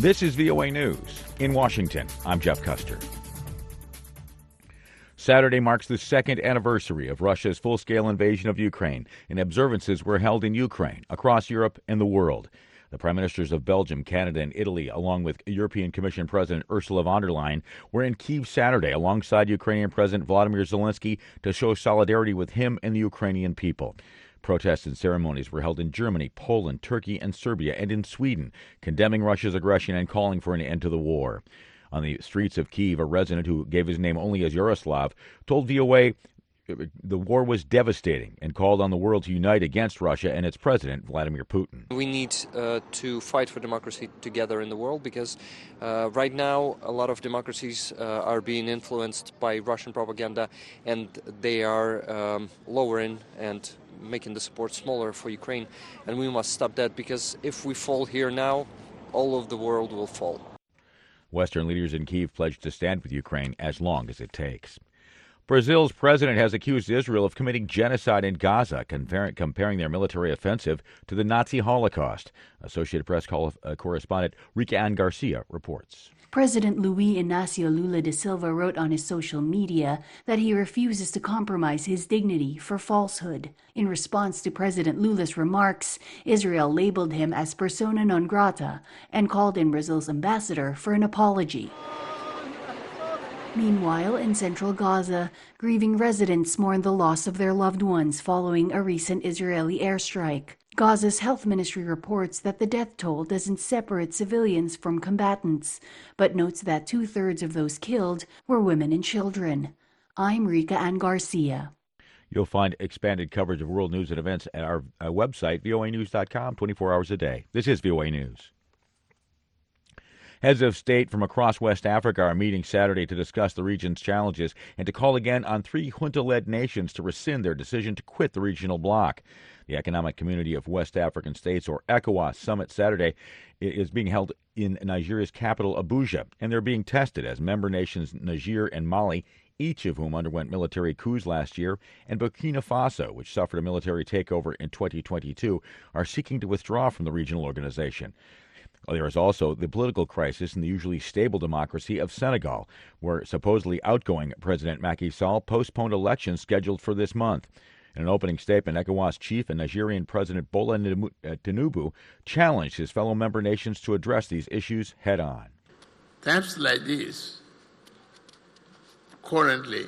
This is VOA News. In Washington, I'm Jeff Custer. Saturday marks the second anniversary of Russia's full scale invasion of Ukraine, and observances were held in Ukraine, across Europe, and the world. The prime ministers of Belgium, Canada, and Italy, along with European Commission President Ursula von der Leyen, were in Kiev Saturday alongside Ukrainian President Vladimir Zelensky to show solidarity with him and the Ukrainian people. Protests and ceremonies were held in Germany, Poland, Turkey, and Serbia, and in Sweden, condemning Russia's aggression and calling for an end to the war. On the streets of Kiev, a resident who gave his name only as Yaroslav told VOA the war was devastating and called on the world to unite against Russia and its president, Vladimir Putin. We need uh, to fight for democracy together in the world because uh, right now a lot of democracies uh, are being influenced by Russian propaganda and they are um, lowering and making the support smaller for Ukraine. And we must stop that because if we fall here now, all of the world will fall. Western leaders in Kiev pledged to stand with Ukraine as long as it takes. Brazil's president has accused Israel of committing genocide in Gaza, comparing their military offensive to the Nazi Holocaust. Associated Press uh, correspondent Rika Ann Garcia reports. President Luiz Inácio Lula da Silva wrote on his social media that he refuses to compromise his dignity for falsehood. In response to President Lula's remarks, Israel labeled him as persona non grata and called in Brazil's ambassador for an apology. Meanwhile, in central Gaza, grieving residents mourn the loss of their loved ones following a recent Israeli airstrike. Gaza's health ministry reports that the death toll doesn't separate civilians from combatants, but notes that two thirds of those killed were women and children. I'm Rika Ann Garcia. You'll find expanded coverage of world news and events at our uh, website, voanews.com, 24 hours a day. This is VOA News. Heads of state from across West Africa are meeting Saturday to discuss the region's challenges and to call again on three junta led nations to rescind their decision to quit the regional bloc. The Economic Community of West African States, or ECOWAS, summit Saturday is being held in Nigeria's capital, Abuja, and they're being tested as member nations Niger and Mali each of whom underwent military coups last year, and Burkina Faso, which suffered a military takeover in 2022, are seeking to withdraw from the regional organization. There is also the political crisis in the usually stable democracy of Senegal, where supposedly outgoing President Macky Sall postponed elections scheduled for this month. In an opening statement, ECOWAS chief and Nigerian President Bola uh, Tinubu challenged his fellow member nations to address these issues head on. Times like this, currently,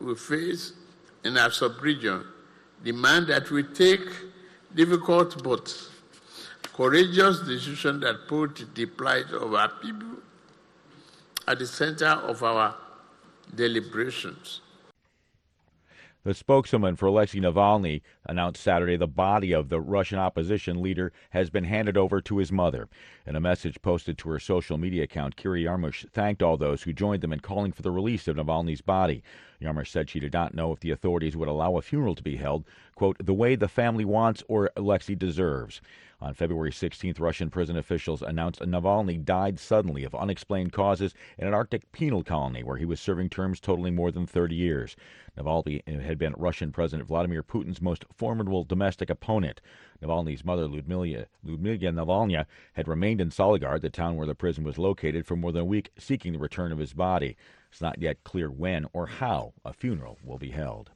we face in our sub-region demand that we take difficult but courageous decision that put the plight of our people at the center of our deliberations. The spokeswoman for Alexei Navalny announced Saturday the body of the Russian opposition leader has been handed over to his mother. In a message posted to her social media account, Kira Yarmysh thanked all those who joined them in calling for the release of Navalny's body. Yarmysh said she did not know if the authorities would allow a funeral to be held, quote, the way the family wants or Alexei deserves. On February 16th, Russian prison officials announced Navalny died suddenly of unexplained causes in an Arctic penal colony where he was serving terms totaling more than 30 years. Navalny uh, had been Russian President Vladimir Putin's most formidable domestic opponent. Navalny's mother, Ludmila, Ludmila Navalny, had remained in Salekhard, the town where the prison was located, for more than a week, seeking the return of his body. It's not yet clear when or how a funeral will be held.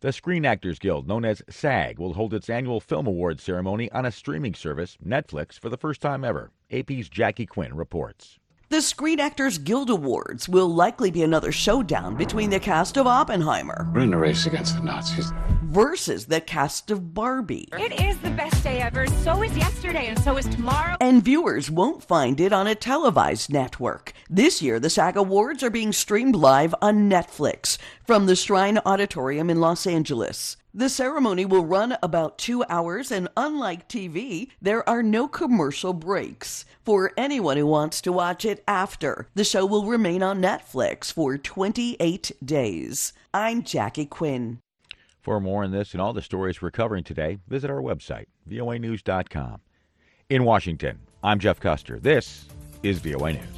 The Screen Actors Guild, known as SAG, will hold its annual film awards ceremony on a streaming service, Netflix, for the first time ever. AP's Jackie Quinn reports. The Screen Actors Guild Awards will likely be another showdown between the cast of Oppenheimer. We're in a race against the Nazis. Versus the cast of Barbie. It is the best day ever. So is yesterday, and so is tomorrow. And viewers won't find it on a televised network. This year, the SAG Awards are being streamed live on Netflix from the Shrine Auditorium in Los Angeles. The ceremony will run about two hours, and unlike TV, there are no commercial breaks. For anyone who wants to watch it after, the show will remain on Netflix for 28 days. I'm Jackie Quinn. For more on this and all the stories we're covering today, visit our website, voanews.com. In Washington, I'm Jeff Custer. This is VOA News.